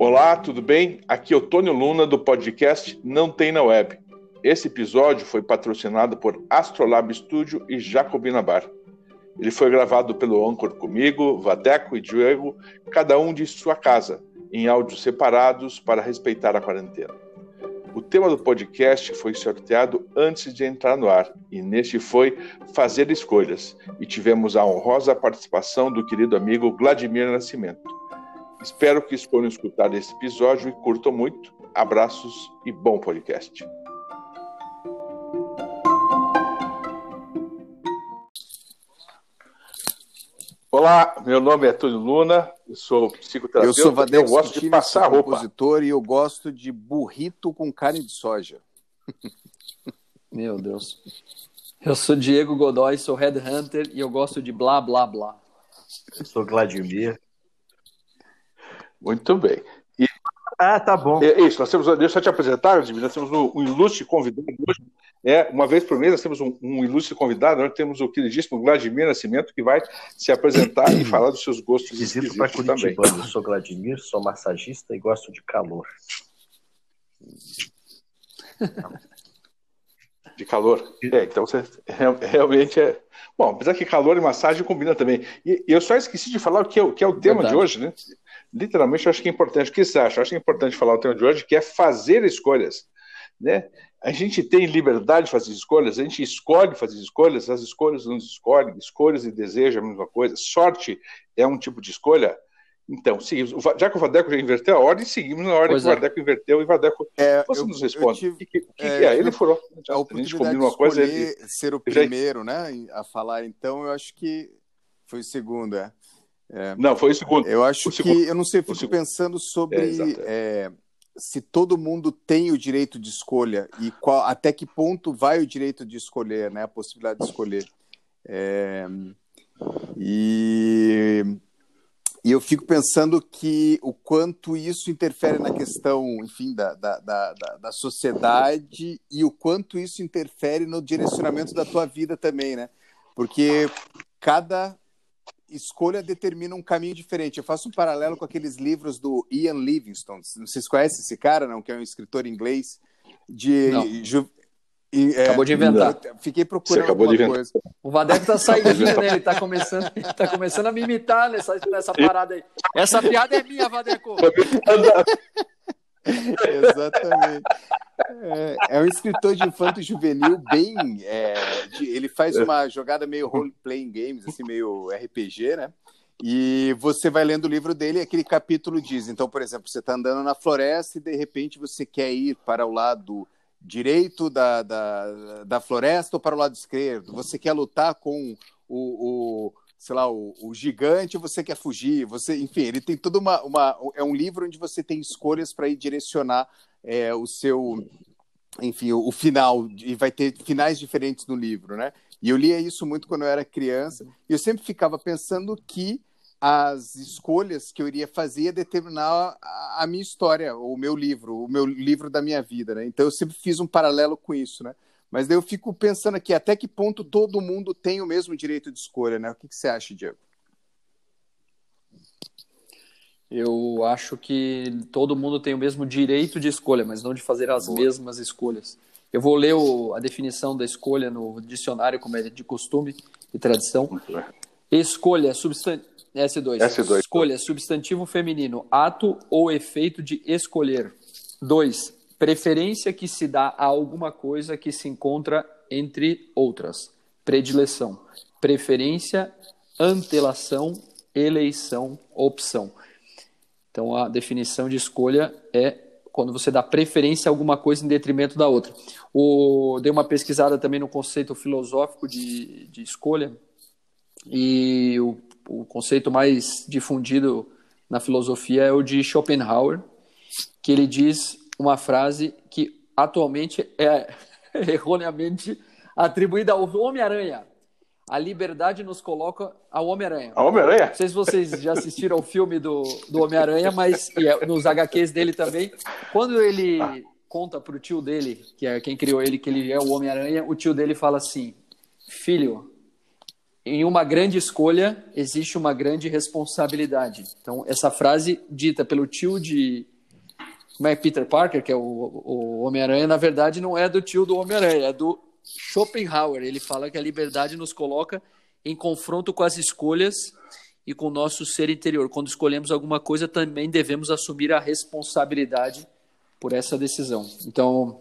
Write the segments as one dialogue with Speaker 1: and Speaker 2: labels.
Speaker 1: Olá, tudo bem? Aqui é o Tônio Luna do podcast Não Tem na Web. Esse episódio foi patrocinado por Astrolab Studio e Jacobina Bar. Ele foi gravado pelo Anchor comigo, Vadeco e Diego, cada um de sua casa, em áudios separados para respeitar a quarentena. O tema do podcast foi sorteado antes de entrar no ar, e neste foi Fazer Escolhas, e tivemos a honrosa participação do querido amigo Vladimir Nascimento. Espero que escolham escutar esse episódio e curtam muito. Abraços e bom podcast. Olá, meu nome é Túlio Luna, eu sou psicoterapeuta.
Speaker 2: Eu sou Vadel,
Speaker 1: eu gosto de passar roupa.
Speaker 2: compositor e eu gosto de burrito com carne de soja.
Speaker 3: Meu Deus. Eu sou Diego Godoy, sou headhunter e eu gosto de blá blá blá.
Speaker 4: Eu sou Vladimir,
Speaker 1: muito bem. E,
Speaker 4: ah, tá bom.
Speaker 1: É, isso, nós temos, deixa eu só te apresentar, Jimmy, nós temos um, um, ilustre convidado hoje. É, uma vez por mês nós temos um, um ilustre convidado, nós temos o queridíssimo Vladimir Nascimento, que vai se apresentar e falar dos seus gostos
Speaker 4: Visito para também. Eu sou Vladimir, sou massagista e gosto de calor.
Speaker 1: De calor. É, então você realmente é. Bom, apesar que calor e massagem combinam também. E eu só esqueci de falar o que é, o, que é o tema Verdade. de hoje, né? Literalmente, eu acho que é importante. O que você acha? Eu acho que é importante falar o tema de hoje, que é fazer escolhas. Né? A gente tem liberdade de fazer escolhas, a gente escolhe fazer escolhas, as escolhas nos escolhem, escolhas e desejo é a mesma coisa. Sorte é um tipo de escolha. Então, seguimos. Já que o Vadeco já inverteu a ordem, seguimos na ordem pois que o Vadeco é. inverteu e o Vadeco. É, você eu, nos responde. O que, que, que, é, é? Ele furou.
Speaker 2: A, a gente combinou uma coisa. Ele, ser o primeiro, já... né, a falar, então, eu acho que foi o segundo, é.
Speaker 1: É, não, foi o segundo.
Speaker 2: Eu acho que, eu não sei, eu fico pensando sobre é, é, se todo mundo tem o direito de escolha e qual, até que ponto vai o direito de escolher, né, a possibilidade de escolher. É, e, e, eu fico pensando que o quanto isso interfere na questão, enfim, da, da, da, da sociedade e o quanto isso interfere no direcionamento da tua vida também, né? Porque cada escolha determina um caminho diferente. Eu faço um paralelo com aqueles livros do Ian Livingstone. Vocês conhecem esse cara, não? Que é um escritor inglês de ju...
Speaker 3: e, é, acabou de inventar.
Speaker 2: Fiquei procurando
Speaker 1: Você acabou de inventar. coisa.
Speaker 3: O Vadeco tá saindo, né? Ele tá começando, ele tá começando a me imitar nessa, nessa parada aí. Essa piada é minha, Vadeco.
Speaker 2: Exatamente. É, é, um escritor de infanto juvenil bem. É, de, ele faz uma jogada meio role-playing games, assim, meio RPG, né? E você vai lendo o livro dele e aquele capítulo diz: então, por exemplo, você está andando na floresta e de repente você quer ir para o lado direito da, da, da floresta ou para o lado esquerdo. Você quer lutar com o, o sei lá, o, o, gigante, você quer fugir, você, enfim, ele tem toda uma, uma é um livro onde você tem escolhas para ir direcionar é, o seu, enfim, o, o, final e vai ter finais diferentes no livro, né? E eu lia isso muito quando eu era criança e eu sempre ficava pensando que as escolhas que eu iria fazer ia determinar a, a minha história, o meu livro, o meu livro da minha vida, né? Então eu sempre fiz um paralelo com isso, né? Mas daí eu fico pensando aqui, até que ponto todo mundo tem o mesmo direito de escolha, né? O que, que você acha, Diego?
Speaker 3: Eu acho que todo mundo tem o mesmo direito de escolha, mas não de fazer as Boa. mesmas escolhas. Eu vou ler o, a definição da escolha no dicionário, como é de costume e tradição. Escolha, substan... S2.
Speaker 1: S2.
Speaker 3: Escolha, substantivo feminino, ato ou efeito de escolher. 2 preferência que se dá a alguma coisa que se encontra entre outras. Predileção, preferência, antelação, eleição, opção. Então a definição de escolha é quando você dá preferência a alguma coisa em detrimento da outra. O, dei uma pesquisada também no conceito filosófico de, de escolha e o, o conceito mais difundido na filosofia é o de Schopenhauer, que ele diz uma frase que atualmente é erroneamente atribuída ao Homem-Aranha. A liberdade nos coloca ao Homem-Aranha.
Speaker 1: A Homem-Aranha?
Speaker 3: Não sei se vocês já assistiram ao filme do, do Homem-Aranha, mas é, nos HQs dele também. Quando ele conta para o tio dele, que é quem criou ele, que ele é o Homem-Aranha, o tio dele fala assim: Filho, em uma grande escolha existe uma grande responsabilidade. Então, essa frase dita pelo tio de como é Peter Parker, que é o, o Homem-Aranha, na verdade não é do tio do Homem-Aranha, é do Schopenhauer. Ele fala que a liberdade nos coloca em confronto com as escolhas e com o nosso ser interior. Quando escolhemos alguma coisa, também devemos assumir a responsabilidade por essa decisão. Então,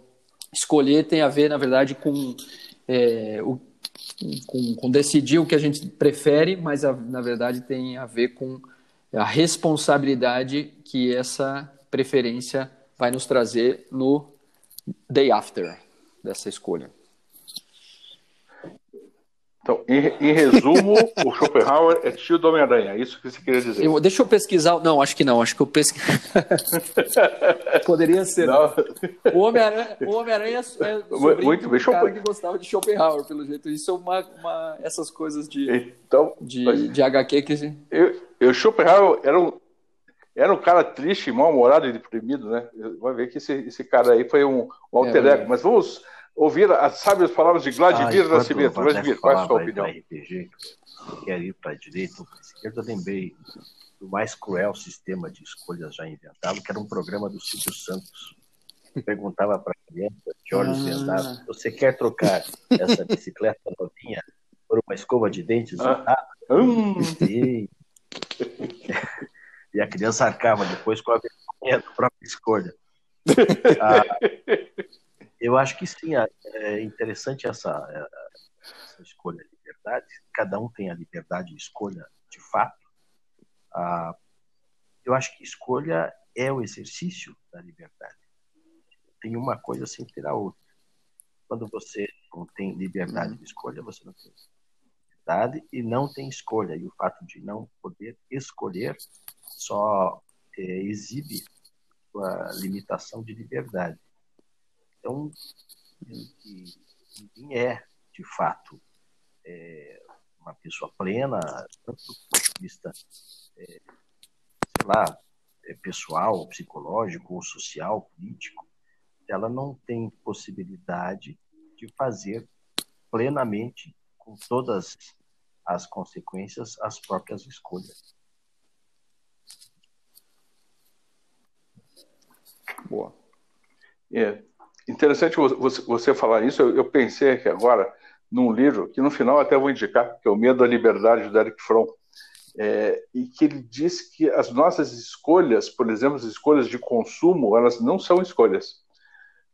Speaker 3: escolher tem a ver, na verdade, com, é, o, com, com, decidir o que a gente prefere, mas a, na verdade tem a ver com a responsabilidade que essa preferência vai nos trazer no day after dessa escolha.
Speaker 1: Então, em, em resumo, o Schopenhauer é tio do Homem-Aranha, é isso que você queria dizer?
Speaker 3: Eu, deixa eu pesquisar. Não, acho que não. Acho que eu pesquisei. Poderia ser. Não. O Homem-Aranha Homem é, é
Speaker 1: muito bem.
Speaker 3: cara que gostava de Schopenhauer, pelo jeito. Isso é uma, uma essas coisas de, então, de, de HQ que.
Speaker 1: Eu, eu, Schopenhauer era um, era um cara triste, mal-humorado e deprimido, né? Vai ver que esse, esse cara aí foi um, um alter ego. É, mas vamos ouvir as sábias palavras de Vladimir ah, Nascimento. Vladimir, qual é a sua opinião?
Speaker 4: RPG, você quer ir para a direita ou para a esquerda, eu lembrei do mais cruel sistema de escolhas já inventado, que era um programa do Silvio Santos. Perguntava para a criança de olhos ah. vendados: você quer trocar essa bicicleta novinha por uma escova de dentes? Ah. Ah, hum. E... a criança arcava depois com a vergonha da própria escolha. Ah, eu acho que sim, é interessante essa, essa escolha de liberdade. Cada um tem a liberdade de escolha de fato. Ah, eu acho que escolha é o exercício da liberdade. Tem uma coisa sem ter a outra. Quando você não tem liberdade de escolha, você não tem liberdade e não tem escolha. E o fato de não poder escolher só é, exibe a limitação de liberdade. Então, que ninguém é, de fato, é, uma pessoa plena, tanto do ponto de vista, é, sei lá, é, pessoal, psicológico, ou social, político, ela não tem possibilidade de fazer plenamente, com todas as consequências, as próprias escolhas.
Speaker 1: Boa. É, Interessante você, falar isso. Eu, pensei aqui agora num livro que no final até vou indicar, que é O Medo à Liberdade, do Eric Fromm, é, e que ele diz que as nossas escolhas, por exemplo, as escolhas de consumo, elas não são escolhas,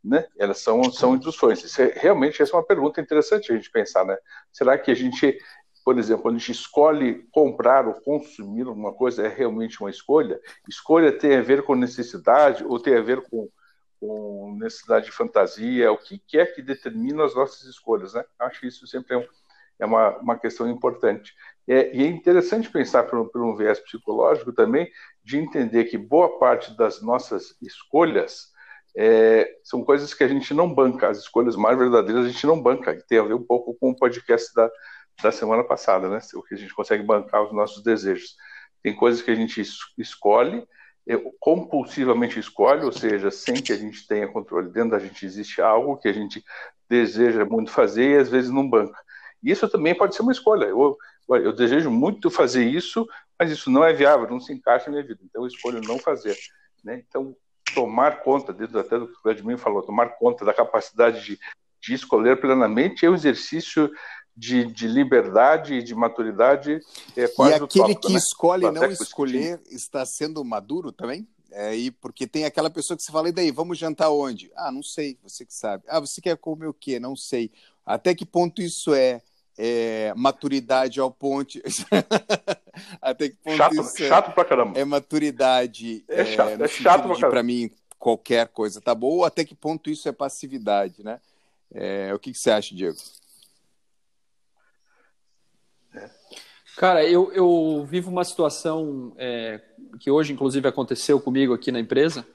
Speaker 1: né? Elas são, são induções. É, realmente essa é uma pergunta interessante a gente pensar, né? Será que a gente, por exemplo, quando a gente escolhe comprar ou consumir alguma coisa, é realmente uma escolha? Escolha tem a ver com necessidade ou tem a ver com com necessidade de fantasia, o que, que é que determina as nossas escolhas, né? Acho que isso sempre é, um, é uma, uma questão importante. É, e é interessante pensar por, por um viés psicológico também, de entender que boa parte das nossas escolhas é, são coisas que a gente não banca, as escolhas mais verdadeiras a gente não banca, que tem a ver um pouco com o podcast da, da semana passada, né? O que a gente consegue bancar os nossos desejos. Tem coisas que a gente escolhe, compulsivamente escolhe, ou seja, sem que a gente tenha controle. Dentro da gente existe algo que a gente deseja muito fazer e às vezes não banca. Isso também pode ser uma escolha. Eu, eu desejo muito fazer isso, mas isso não é viável, não se encaixa na minha vida. Então eu escolho não fazer. Né? Então, tomar conta, dentro até do que o Vladimir falou, tomar conta da capacidade de, de escolher plenamente é um exercício de, de liberdade e de maturidade é quase
Speaker 2: E aquele que
Speaker 1: né?
Speaker 2: escolhe não escolher está sendo maduro também? É, e porque tem aquela pessoa que você fala, e daí, vamos jantar onde? Ah, não sei, você que sabe. Ah, você quer comer o quê? Não sei. Até que ponto isso é, é maturidade ao ponto. Até que ponto
Speaker 1: chato,
Speaker 2: isso
Speaker 1: é chato é, pra caramba.
Speaker 2: é maturidade.
Speaker 1: É, chato, é, é chato pra.
Speaker 2: Para mim, qualquer coisa tá boa, ou até que ponto isso é passividade, né? É, o que, que você acha, Diego?
Speaker 3: Cara, eu, eu vivo uma situação é, que hoje, inclusive, aconteceu comigo aqui na empresa,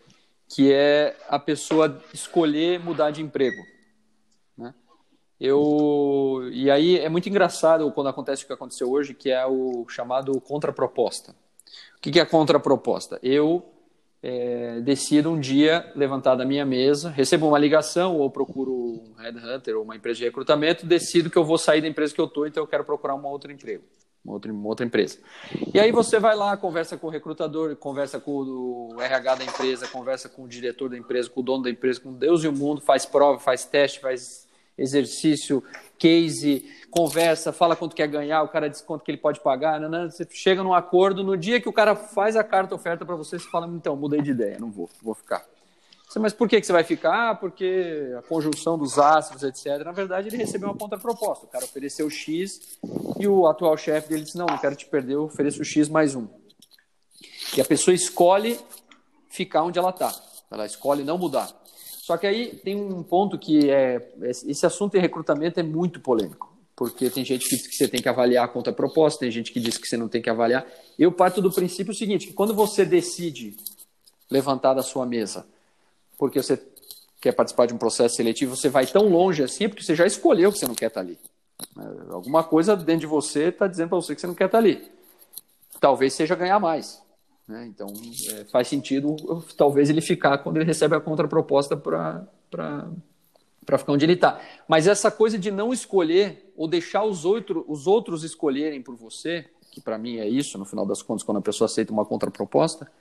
Speaker 3: que é a pessoa escolher mudar de emprego. Né? Eu, e aí é muito engraçado quando acontece o que aconteceu hoje, que é o chamado contraproposta. O que, é contraproposta? Eu é, decido um dia levantar da minha mesa, recebo uma ligação ou procuro um headhunter ou uma empresa de recrutamento, decido que eu vou sair da empresa que eu estou, então eu quero procurar uma outra emprego, uma outra, uma outra empresa. E aí você vai lá, conversa com o recrutador, conversa com o RH da empresa, conversa com o diretor da empresa, com o dono da empresa, com Deus e o mundo, faz prova, faz teste, faz exercício, case, conversa, fala quanto quer ganhar, o cara diz quanto que ele pode pagar, né, né? você chega num acordo, no dia que o cara faz a carta oferta para você, você fala, então, mudei de ideia, não vou, vou ficar. Mas por que, que você vai ficar? Porque a conjunção dos astros, etc. Na verdade, ele recebeu uma contraproposta. O cara ofereceu X e o atual chefe dele disse: Não, não quero te perder, eu ofereço X mais um. E a pessoa escolhe ficar onde ela está. Ela escolhe não mudar. Só que aí tem um ponto que é esse assunto em recrutamento é muito polêmico, porque tem gente que diz que você tem que avaliar a conta proposta, tem gente que diz que você não tem que avaliar. Eu parto do princípio seguinte, que quando você decide levantar da sua mesa, porque você quer participar de um processo seletivo, você vai tão longe assim, é porque você já escolheu que você não quer estar ali. É, alguma coisa dentro de você está dizendo para você que você não quer estar ali. Talvez seja ganhar mais. Né? Então, é, faz sentido talvez ele ficar quando ele recebe a contraproposta para ficar onde ele está. Mas essa coisa de não escolher ou deixar os, outro, os outros escolherem por você, que para mim é isso, no final das contas, quando a pessoa aceita uma contraproposta,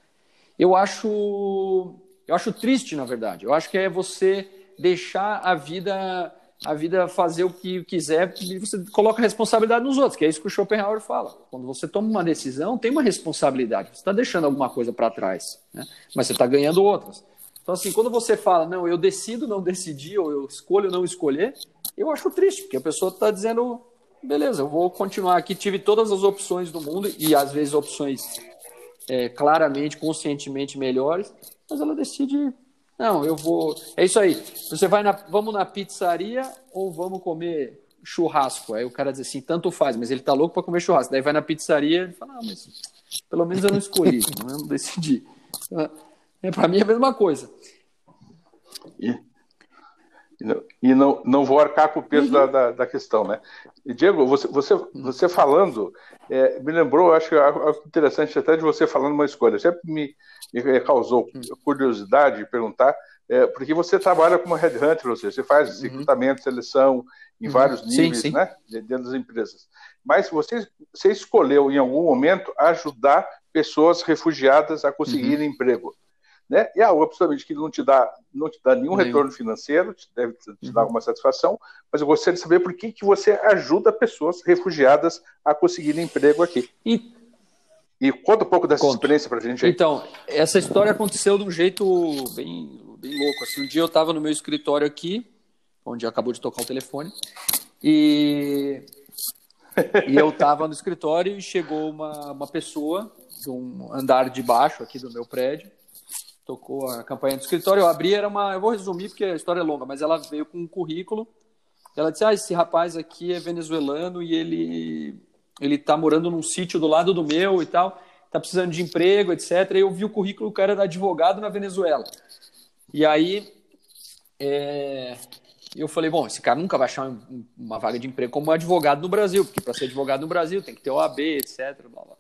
Speaker 3: eu acho, eu acho triste, na verdade. Eu acho que é você deixar a vida a vida fazer o que quiser e você coloca a responsabilidade nos outros, que é isso que o Schopenhauer fala. Quando você toma uma decisão, tem uma responsabilidade. Você está deixando alguma coisa para trás, né? mas você está ganhando outras. Então, assim, quando você fala, não, eu decido não decidir, ou eu escolho não escolher, eu acho triste, porque a pessoa está dizendo, beleza, eu vou continuar aqui, tive todas as opções do mundo, e às vezes opções é, claramente, conscientemente melhores, mas ela decide não, eu vou. É isso aí. Você vai na. Vamos na pizzaria ou vamos comer churrasco? Aí o cara diz assim, tanto faz, mas ele tá louco para comer churrasco. Daí vai na pizzaria e fala, não, mas pelo menos eu não escolhi, eu não decidi. É, para mim é a mesma coisa.
Speaker 1: E, e não, não vou arcar com o peso uhum. da, da, da, questão, né? E, Diego, você, você, você falando, é, me lembrou, acho que algo interessante até de você falando uma escolha. Sempre me, me causou curiosidade de perguntar, é, porque você trabalha como headhunter, ou seja, você faz uhum. recrutamento, seleção em uhum. vários níveis, sim, sim. né, dentro das empresas. Mas você, você escolheu, em algum momento, ajudar pessoas refugiadas a conseguirem uhum. emprego. Né? E algo absolutamente que não te dá, não te dá nenhum, nenhum. retorno financeiro, te deve te, te dar uhum. alguma satisfação, mas eu gostaria de saber por que, que você ajuda pessoas refugiadas a conseguirem emprego aqui.
Speaker 3: E
Speaker 1: e conta um pouco dessa Conto. experiência pra gente aí.
Speaker 3: Então, essa história aconteceu de um jeito bem, bem louco. Assim, um dia eu estava no meu escritório aqui, onde acabou de tocar o telefone, e, e eu estava no escritório e chegou uma, uma pessoa de um andar de baixo aqui do meu prédio, tocou a campanha do escritório, eu abri, era uma, eu vou resumir porque a história é longa, mas ela veio com um currículo, ela disse, ah, esse rapaz aqui é venezuelano e ele ele está morando num sítio do lado do meu e tal, está precisando de emprego, etc. E eu vi o currículo, o cara era advogado na Venezuela. E aí é, eu falei, bom, esse cara nunca vai achar uma vaga de emprego como advogado no Brasil, porque para ser advogado no Brasil tem que ter OAB, etc. Blá, blá.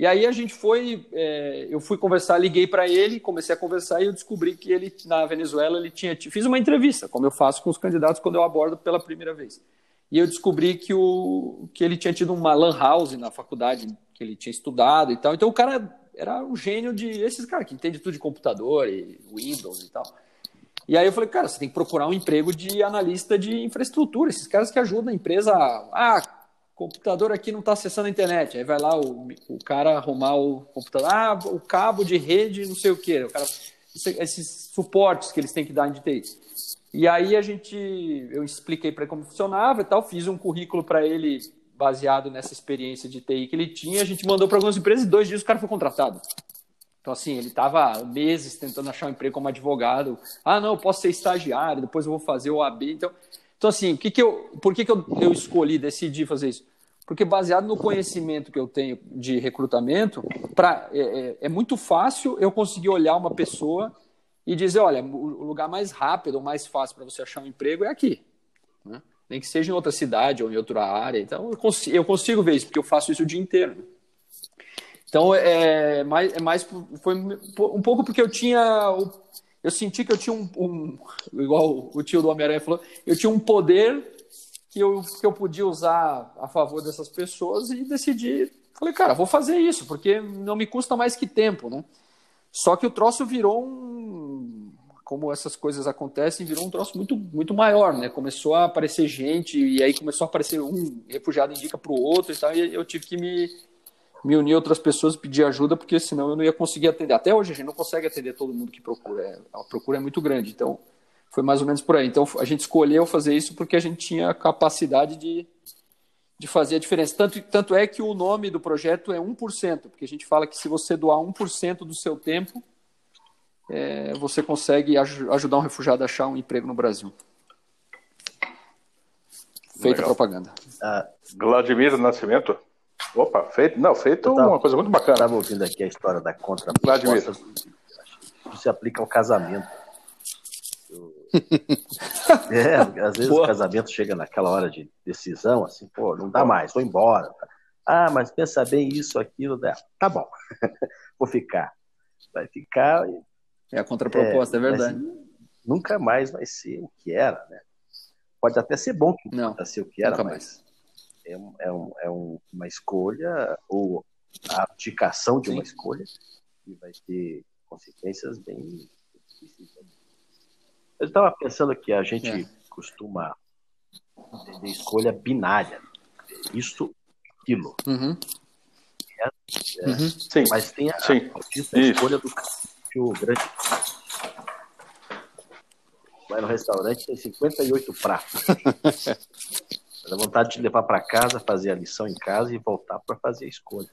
Speaker 3: E aí a gente foi, é, eu fui conversar, liguei para ele, comecei a conversar e eu descobri que ele na Venezuela ele tinha, fiz uma entrevista, como eu faço com os candidatos quando eu abordo pela primeira vez. E eu descobri que, o, que ele tinha tido uma lan house na faculdade que ele tinha estudado e tal. Então o cara era um gênio de esses caras que entende tudo de computador e Windows e tal. E aí eu falei, cara, você tem que procurar um emprego de analista de infraestrutura, esses caras que ajudam a empresa a. Ah, computador aqui não está acessando a internet. Aí vai lá o, o cara arrumar o computador. Ah, o cabo de rede, não sei o quê. O cara, esses suportes que eles têm que dar em TI. E aí a gente, eu expliquei para ele como funcionava e tal, fiz um currículo para ele baseado nessa experiência de TI que ele tinha, a gente mandou para algumas empresas e dois dias o cara foi contratado. Então, assim, ele estava meses tentando achar um emprego como advogado. Ah, não, eu posso ser estagiário, depois eu vou fazer o AB. Então, então assim, que que eu, por que, que eu, eu escolhi, decidi fazer isso? Porque baseado no conhecimento que eu tenho de recrutamento, pra, é, é, é muito fácil eu conseguir olhar uma pessoa e dizer, olha, o lugar mais rápido ou mais fácil para você achar um emprego é aqui. Né? Nem que seja em outra cidade ou em outra área. Então, eu consigo, eu consigo ver isso, porque eu faço isso o dia inteiro. Né? Então, é mais, é mais foi um pouco porque eu tinha. Eu senti que eu tinha um. um igual o tio do Homem-Aranha falou, eu tinha um poder que eu, que eu podia usar a favor dessas pessoas e decidi. Falei, cara, vou fazer isso, porque não me custa mais que tempo, né? Só que o troço virou um. Como essas coisas acontecem, virou um troço muito, muito maior, né? Começou a aparecer gente, e aí começou a aparecer um refugiado indica para o outro e tal, e eu tive que me, me unir a outras pessoas e pedir ajuda, porque senão eu não ia conseguir atender. Até hoje a gente não consegue atender todo mundo que procura, é, a procura é muito grande, então foi mais ou menos por aí. Então a gente escolheu fazer isso porque a gente tinha capacidade de, de fazer a diferença. Tanto, tanto é que o nome do projeto é 1%, porque a gente fala que se você doar 1% do seu tempo, é, você consegue aj ajudar um refugiado a achar um emprego no Brasil. Feita Legal. propaganda.
Speaker 1: Ah, Vladimir Nascimento? Opa, feito, não, feito tava, uma coisa muito bacana.
Speaker 4: Estava ouvindo aqui a história da contraproposta. Isso se aplica ao casamento. é, às vezes o casamento chega naquela hora de decisão, assim, pô, não dá mais, vou embora. Ah, mas pensa bem isso, aquilo, né? tá bom, vou ficar. Vai ficar.
Speaker 3: É a contraproposta, é, é verdade.
Speaker 4: Nunca mais vai ser o que era, né? Pode até ser bom que
Speaker 3: não
Speaker 4: vai ser o que era, mas mais. é, é, um, é um, uma escolha, ou a abdicação de Sim. uma escolha, que vai ter consequências bem difíceis. Eu estava pensando que a gente é. costuma entender escolha binária. Isto, aquilo.
Speaker 3: Uhum.
Speaker 4: É, é, uhum. Sim. Mas tem a, Sim. a, a escolha do que o grande. Vai no restaurante, tem 58 pratos. Dá vontade de levar para casa, fazer a lição em casa e voltar para fazer a escolha.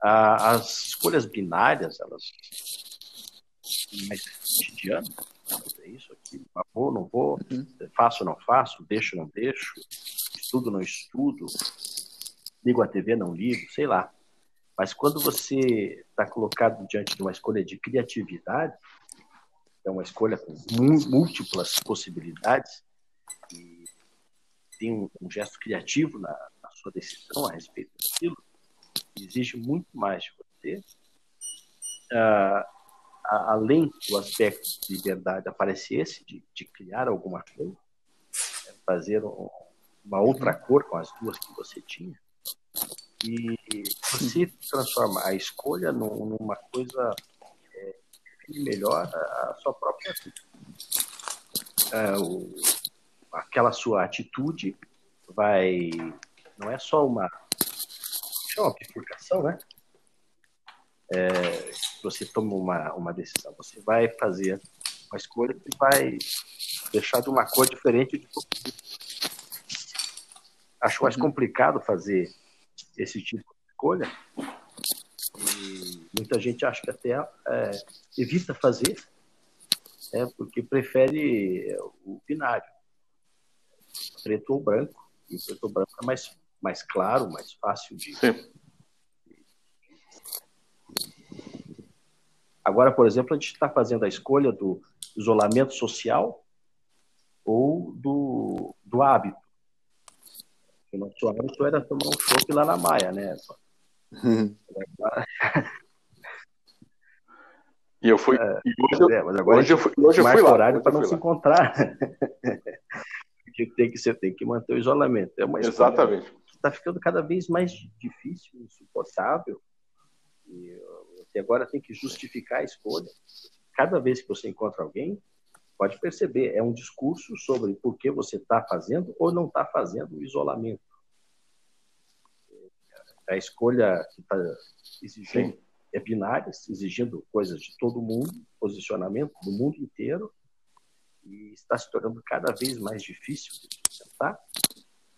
Speaker 4: as escolhas binárias, elas mais cotidianas, é isso aqui, vou, não vou, uhum. faço, não faço, deixo, não deixo, estudo, não estudo, ligo a TV, não ligo, sei lá. Mas quando você está colocado diante de uma escolha de criatividade, é uma escolha com múltiplas possibilidades, e tem um, um gesto criativo na, na, sua decisão a respeito daquilo, exige muito mais de você. Uh, além do aspecto de liberdade aparece esse, de, de criar alguma coisa, né, fazer um, uma outra cor com as duas que você tinha, e você transforma a escolha numa coisa é, melhor a sua própria vida. É, o, aquela sua atitude vai. Não é só uma. É uma bifurcação, né? é, você toma uma, uma decisão. Você vai fazer uma escolha que vai deixar de uma cor diferente de Acho mais uhum. complicado fazer esse tipo de escolha. E muita gente acha que até é, evita fazer, é, porque prefere o binário, preto ou branco. E preto ou branco é mais, mais claro, mais fácil de, Sim Agora, por exemplo, a gente está fazendo a escolha do isolamento social ou do, do hábito. O nosso hábito era tomar um chopp lá na Maia, né?
Speaker 1: e eu fui.
Speaker 4: É, hoje, é, mas agora hoje eu fui, hoje eu fui lá. horário para não se encontrar. Porque tem que, você tem que manter o isolamento. É uma
Speaker 1: Exatamente.
Speaker 4: Está ficando cada vez mais difícil, insuportável. E você agora tem que justificar a escolha. Cada vez que você encontra alguém, pode perceber, é um discurso sobre por que você está fazendo ou não está fazendo o isolamento. A escolha que está exigindo Sim. é binária, exigindo coisas de todo mundo, posicionamento do mundo inteiro, e está se tornando cada vez mais difícil de sustentar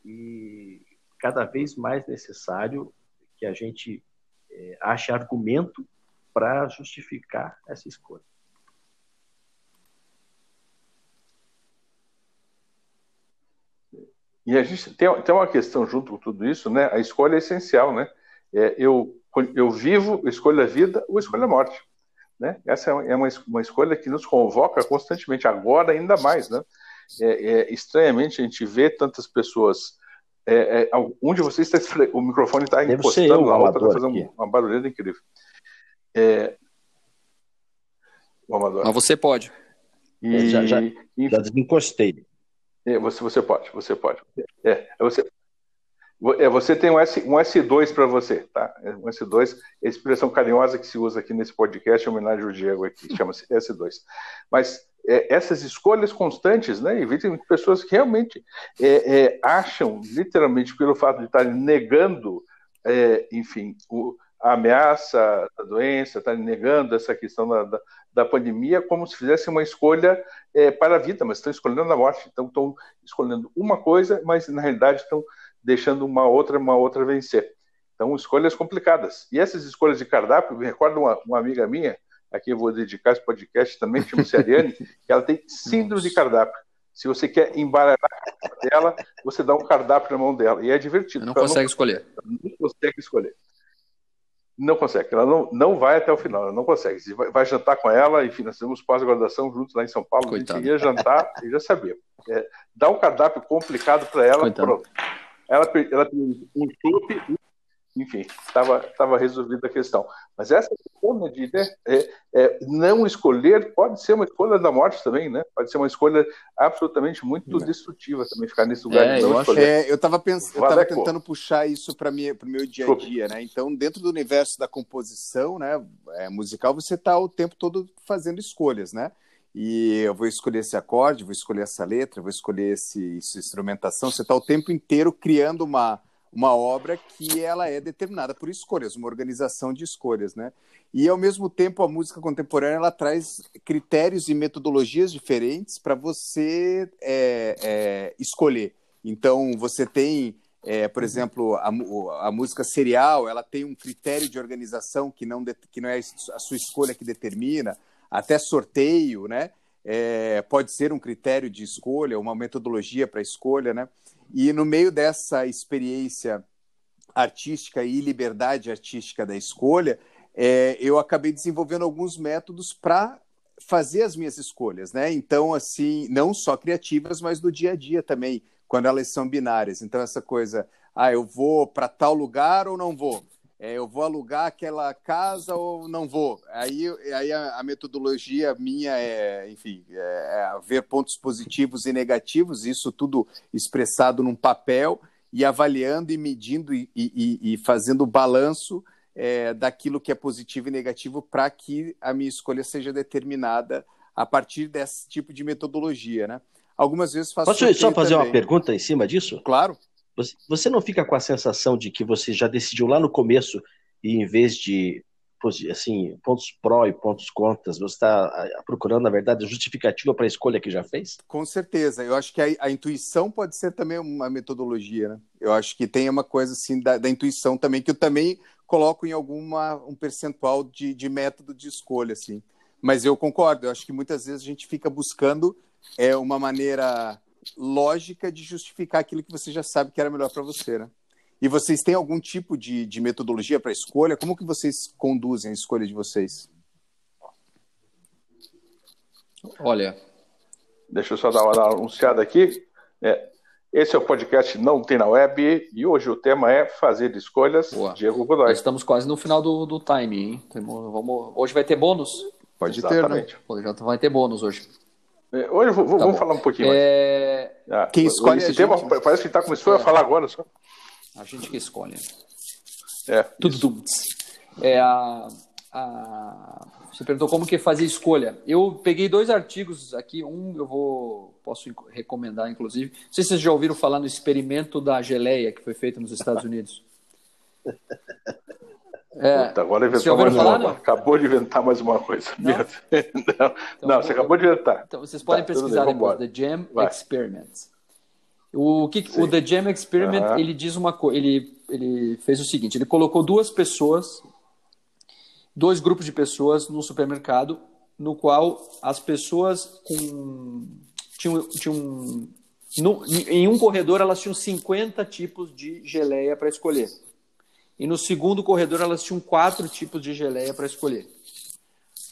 Speaker 4: e cada vez mais necessário que a gente é, ache argumento para justificar essa escolha.
Speaker 1: E a gente tem, tem uma questão junto com tudo isso, né? A escolha é essencial, né? É, eu, eu vivo, escolho a vida ou escolho a morte. Né? Essa é uma, uma escolha que nos convoca constantemente, agora ainda mais. Né? É, é, estranhamente, a gente vê tantas pessoas É, é, um de vocês está o microfone está encostando
Speaker 4: eu,
Speaker 1: na outra, está
Speaker 4: fazendo
Speaker 1: aqui. uma barulhenta incrível. É,
Speaker 3: o amador. Mas você pode.
Speaker 4: E, é, já, já, já desencostei.
Speaker 1: É, você, você pode, você pode. É, é você, é, você tem um, S, um S2 para você, tá? Um S2, a expressão carinhosa que se usa aqui nesse podcast em homenagem ao Diego aqui, chama-se S2. Mas é, essas escolhas constantes, né? Evitem pessoas que realmente é, é, acham, literalmente, pelo fato de estarem negando, é, enfim, o, a ameaça da doença, estarem negando essa questão da, da, da pandemia, como se fizessem uma escolha é, para a vida, mas estão escolhendo a morte. Então, estão escolhendo uma coisa, mas na realidade estão deixando uma outra, uma outra vencer. Então, escolhas complicadas. E essas escolhas de cardápio, me recordo uma, uma amiga minha, aqui eu vou dedicar esse podcast também, chama-se Ariane, que ela tem síndrome de cardápio. Se você quer embaralhar dela, você dá um cardápio na mão dela. E é divertido.
Speaker 3: Não consegue não, escolher.
Speaker 1: Não consegue escolher. Não consegue. Ela não, não vai até o final, ela não consegue. Você vai, vai jantar com ela, enfim, nós temos pós-graduação juntos lá em São Paulo. Coitado. A gente ia jantar e já sabia. É, dá um cardápio complicado para ela, Coitado. pronto. Ela, ela tem um chope enfim, estava resolvida a questão. Mas essa questão de né, é, é, não escolher pode ser uma escolha da morte também, né? Pode ser uma escolha absolutamente muito é. destrutiva também, ficar nesse lugar
Speaker 2: é,
Speaker 1: de não
Speaker 2: eu
Speaker 1: escolher.
Speaker 2: É, eu estava pensando, eu estava tentando puxar isso para o meu dia a dia, né? Então, dentro do universo da composição né, é, musical, você está o tempo todo fazendo escolhas, né? E eu vou escolher esse acorde, vou escolher essa letra, vou escolher esse, essa instrumentação. Você está o tempo inteiro criando uma, uma obra que ela é determinada por escolhas, uma organização de escolhas, né? E ao mesmo tempo a música contemporânea ela traz critérios e metodologias diferentes para você é, é, escolher. Então você tem, é, por exemplo, a, a, música serial, ela tem um critério de organização que não que não é a sua escolha que determina, até sorteio, né? É, pode ser um critério de escolha, uma metodologia para escolha, né? E no meio dessa experiência artística e liberdade artística da escolha, é, eu acabei desenvolvendo alguns métodos para fazer as minhas escolhas, né? Então, assim, não só criativas, mas do dia a dia também, quando elas são binárias. Então, essa coisa, ah, eu vou para tal lugar ou não vou? É, eu vou alugar aquela casa ou não vou? Aí, aí a, a metodologia minha é, enfim, é, é ver pontos positivos e negativos, isso tudo expressado num papel e avaliando e medindo e, e, e fazendo o balanço é, daquilo que é positivo e negativo para que a minha escolha seja determinada a partir desse tipo de metodologia, né? Algumas vezes faço.
Speaker 4: Posso só fazer também. uma pergunta em cima disso?
Speaker 2: Claro.
Speaker 4: Você não fica com a sensação de que você já decidiu lá no começo e em vez de assim pontos pró e pontos contras, você está ah, procurando na verdade justificativa para a escolha que já fez?
Speaker 2: Com certeza. Eu acho que a, a, intuição pode ser também uma metodologia, né? Eu acho que tem uma coisa assim da, da intuição também que eu também coloco em alguma um percentual de, de método de escolha, assim. Mas eu concordo. Eu acho que muitas vezes a gente fica buscando é uma maneira lógica de justificar aquilo que você já sabe que era melhor para você, né? E vocês têm algum tipo de, de metodologia para escolha? Como que vocês conduzem a escolha de vocês?
Speaker 3: Olha,
Speaker 1: deixa eu só dar uma anunciada aqui. É, esse é o podcast Não Tem na Web e hoje o tema é fazer escolhas. Boa. Diego Godoy.
Speaker 3: Estamos quase no final do, do time, hein? Vamos, hoje vai ter bônus?
Speaker 2: Pode Exatamente.
Speaker 3: ter, né? Já vai ter bônus hoje.
Speaker 1: É, hoje tá vamos bom. falar um pouquinho
Speaker 3: é...
Speaker 1: mais. Ah, Quem escolhe esse tema gente... parece que está começando é. a falar agora só.
Speaker 3: A gente que escolhe.
Speaker 1: É.
Speaker 3: Tudo. É a, a... Você perguntou como que fazer escolha. Eu peguei dois artigos aqui. Um eu vou posso recomendar, inclusive. Não sei se vocês já ouviram falar no experimento da geleia que foi feito nos Estados Unidos.
Speaker 1: É, Puta, agora inventou mais falar, uma. Acabou de inventar mais uma coisa. Não, não, então, não você acabou de inventar.
Speaker 3: Então vocês podem tá, pesquisar depois, The Jam Vai. Experiment. O, que, o The Jam Experiment, ele diz uma coisa, ele, ele fez o seguinte, ele colocou duas pessoas, dois grupos de pessoas no supermercado, no qual as pessoas com, tinham, tinham no, em um corredor elas tinham 50 tipos de geleia para escolher. E no segundo corredor elas tinham quatro tipos de geleia para escolher.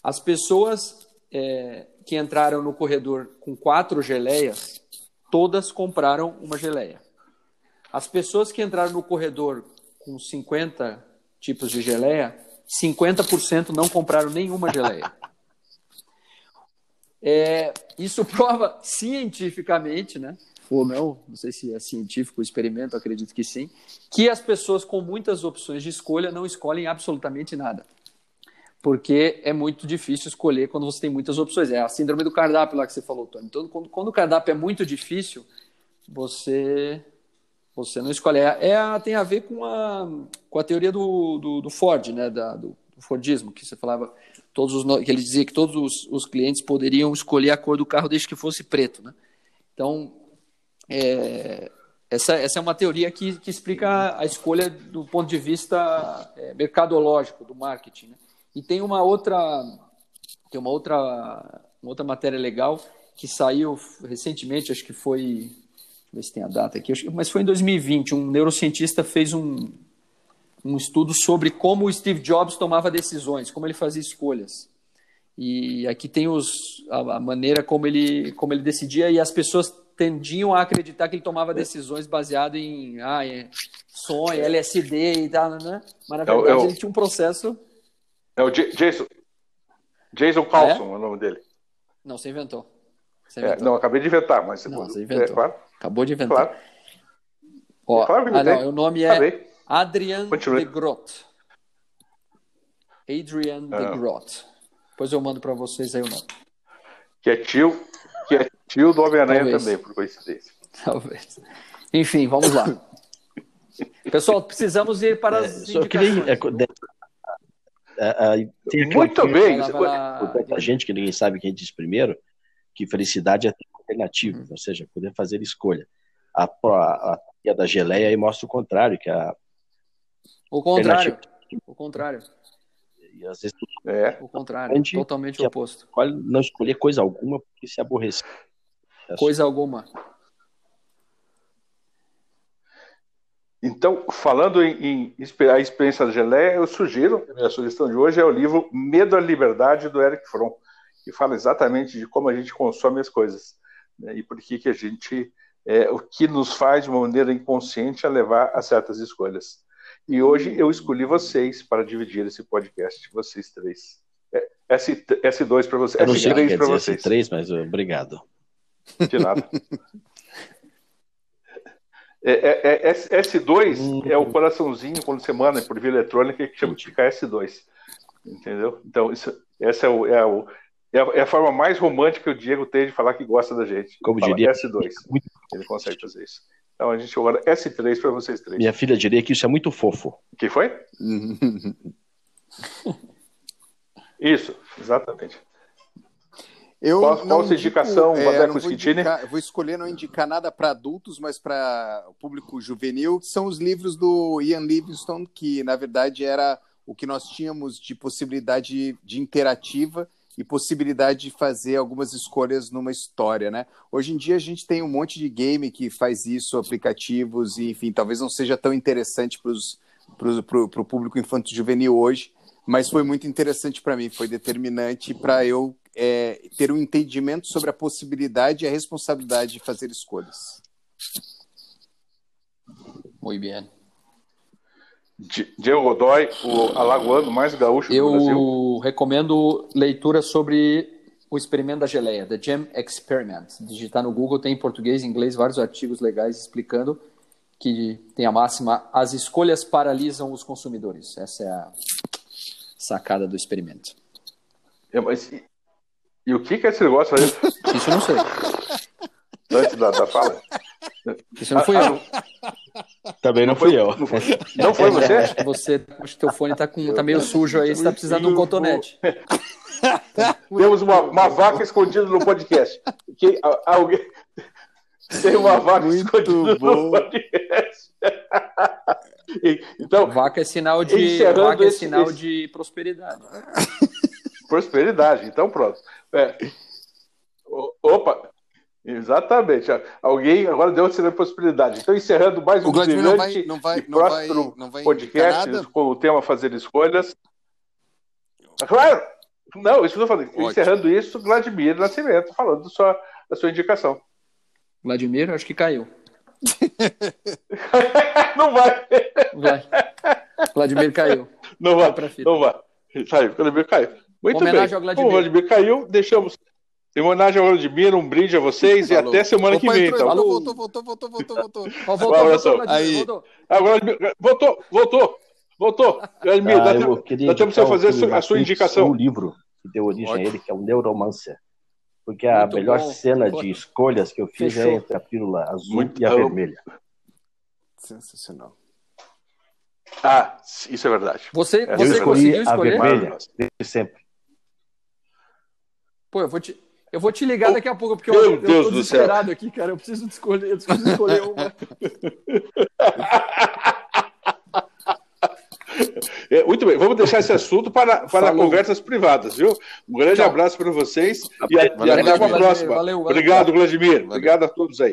Speaker 3: As pessoas é, que entraram no corredor com quatro geleias, todas compraram uma geleia. As pessoas que entraram no corredor com 50 tipos de geleia, 50% não compraram nenhuma geleia. É, isso prova cientificamente, né? Ou não, não sei se é científico o experimento, acredito que sim, que as pessoas com muitas opções de escolha não escolhem absolutamente nada. Porque é muito difícil escolher quando você tem muitas opções. É a síndrome do cardápio lá que você falou, Tony. Então, quando, quando o cardápio é muito difícil, você você não escolhe. É, é, tem a ver com a, com a teoria do, do, do Ford, né? Da, do, do, Fordismo, que você falava, todos os, que ele dizia que todos os, os, clientes poderiam escolher a cor do carro desde que fosse preto, né? Então, é, essa, essa é uma teoria que, que explica a escolha do ponto de vista é, mercadológico do marketing. Né? E tem uma outra, tem uma outra, uma outra matéria legal que saiu recentemente, acho que foi ver se tem a data aqui, mas foi em 2020, um neurocientista fez um, um estudo sobre como o Steve Jobs tomava decisões, como ele fazia escolhas. E aqui tem os, a, a maneira como ele, como ele decidia e as pessoas tendiam a acreditar que ele tomava decisões baseado em ah, é, sonho, LSD e tal, né? Mas na verdade é o, é ele tinha um processo.
Speaker 1: É o J Jason. Jason Carlson é? é? o nome dele.
Speaker 3: Não, você inventou.
Speaker 1: Você inventou. É, não, acabei de inventar, mas
Speaker 3: você, não, você inventou. É, claro. Acabou de inventar. Claro. Ó,
Speaker 1: claro
Speaker 3: ah, não, o nome é Falei. Adrian Continue. de Grot. Adrian ah. de Grot. Depois eu mando para vocês aí o nome.
Speaker 1: Que é tio, que é tio do Homem-Aranha também, por coincidência.
Speaker 3: Talvez. Enfim, vamos lá. Pessoal, precisamos ir para as é, indicações.
Speaker 4: É, é, tem
Speaker 1: Muito bem.
Speaker 4: A gente que ninguém sabe quem disse primeiro que felicidade é alternativa, ou seja, poder fazer escolha. A, a, a da geleia aí mostra o contrário, que a
Speaker 3: o contrário. O contrário.
Speaker 4: E às vezes
Speaker 3: é. o contrário, totalmente o oposto.
Speaker 4: Não escolher coisa alguma porque se aborrecer.
Speaker 3: Coisa alguma.
Speaker 1: Então, falando em, em a experiência da geleia, eu sugiro, a minha sugestão de hoje é o livro Medo à Liberdade, do Eric Fromm que fala exatamente de como a gente consome as coisas né, e por que, que a gente é, o que nos faz de uma maneira inconsciente a levar a certas escolhas. E hoje eu escolhi vocês para dividir esse podcast, vocês três. É, S, S2 para vocês.
Speaker 4: Eu não sei S3 para vocês. S3, mas obrigado.
Speaker 1: De nada. É, é, é, S2 é o coraçãozinho quando você manda por via eletrônica que chama de ficar S2. Entendeu? Então, isso, essa é o, é o, é a, é a, forma mais romântica que o Diego tem de falar que gosta da gente.
Speaker 4: Como Fala diria.
Speaker 1: S2. Ele consegue fazer isso. Então a gente agora S3 para vocês três.
Speaker 4: Minha filha diria que isso é muito fofo.
Speaker 1: Que foi? isso, exatamente.
Speaker 2: Eu
Speaker 1: qual, qual indico, indicação,
Speaker 2: é, vou, escolher não indicar nada para adultos, mas para o público juvenil, que são os livros do Ian Livingstone, que na verdade era o que nós tínhamos de possibilidade de interativa e possibilidade de fazer algumas escolhas numa história, né? Hoje em dia a gente tem um monte de game que faz isso, aplicativos, e enfim, talvez não seja tão interessante para o público infanto juvenil hoje, mas foi muito interessante para mim, foi determinante para eu é, ter um entendimento sobre a possibilidade e a responsabilidade de fazer escolhas.
Speaker 3: Muito bem.
Speaker 1: Diego Godoy, o alagoano mais gaúcho
Speaker 3: Eu
Speaker 1: do Brasil.
Speaker 3: Eu recomendo leitura sobre o experimento da geleia, The Gem Experiment. Digitar no Google, tem em português e inglês vários artigos legais explicando que tem a máxima, as escolhas paralisam os consumidores. Essa é a sacada do experimento.
Speaker 1: É, mas, e, o que, que esse negócio aí?
Speaker 3: Isso eu não sei.
Speaker 1: Antes da, da fala.
Speaker 3: Isso não fui ah, eu.
Speaker 4: Também não, não fui eu.
Speaker 1: Não foi, não foi você?
Speaker 3: Acho que você, acho que teu fone tá, com, tá meio sujo aí, você tá precisando de um cotonete.
Speaker 1: Temos uma, uma vaca escondida no podcast. Que, alguém... Tem uma vaca Muito escondida bom. no podcast.
Speaker 3: então, vaca é sinal de, vaca é sinal esse... de prosperidade.
Speaker 1: Prosperidade, então pronto. É. Opa, Exatamente. Alguém agora deu essa possibilidade. Então, encerrando mais um brilhante não vai, não vai, e próspero não vai, podcast com o tema Fazer Escolhas. Claro! Não, isso que eu estou falando. Ótimo. Encerrando isso, Vladimir Nascimento, falando da sua, da sua indicação.
Speaker 3: Vladimir, acho que caiu.
Speaker 1: não vai.
Speaker 3: Vai. Vladimir caiu.
Speaker 1: Não vai. Não vai. Saiu. Vladimir caiu. Muito
Speaker 3: Homenagem
Speaker 1: bem.
Speaker 3: ao Vladimir.
Speaker 1: O Vladimir caiu, deixamos. Em homenagem ao Vladimir, um brinde a vocês e
Speaker 2: Falou.
Speaker 1: até semana
Speaker 2: Opa,
Speaker 1: que vem.
Speaker 2: entrou,
Speaker 1: Então.
Speaker 3: Falou.
Speaker 2: voltou, voltou, voltou, voltou, voltou.
Speaker 3: Ó, voltou, voltou, Vladimir,
Speaker 2: Aí.
Speaker 3: voltou.
Speaker 1: Agora, voltou, voltou, voltou. Vladimir,
Speaker 4: Ah,
Speaker 1: dá
Speaker 4: eu
Speaker 1: tempo-
Speaker 4: queria
Speaker 1: dá tempo você fazer a sua,
Speaker 4: filme
Speaker 1: a sua indicação.
Speaker 4: Um livro que deu origem
Speaker 2: Ótimo.
Speaker 4: a ele, que é o Neuromancer. Porque a
Speaker 3: Muito
Speaker 4: melhor
Speaker 3: bom.
Speaker 4: cena de escolhas que eu fiz
Speaker 3: Fechou.
Speaker 4: é entre a pílula azul
Speaker 1: Muito
Speaker 4: e a
Speaker 1: bom.
Speaker 4: vermelha.
Speaker 2: Sensacional.
Speaker 1: Ah, isso é verdade.
Speaker 3: Você,
Speaker 1: Eu
Speaker 3: você conseguiu
Speaker 4: a
Speaker 3: escolher?
Speaker 4: vermelha, desde sempre.
Speaker 3: Pô, eu vou te, eu vou te ligar daqui a pouco, porque eu, eu
Speaker 1: Deus
Speaker 3: tô
Speaker 1: do céu.
Speaker 3: desesperado aqui, cara. Eu preciso de escolher, eu preciso escolher uma.
Speaker 1: É, muito bem, vamos deixar esse assunto para, para
Speaker 3: Falou.
Speaker 1: conversas privadas, viu? Um grande
Speaker 3: Tchau.
Speaker 1: abraço para vocês e, a- e
Speaker 2: Valeu,
Speaker 1: até uma
Speaker 2: Vladimir.
Speaker 1: próxima.
Speaker 3: Valeu, valeu.
Speaker 1: Obrigado, Vladimir.
Speaker 2: Valeu.
Speaker 1: Obrigado a todos aí.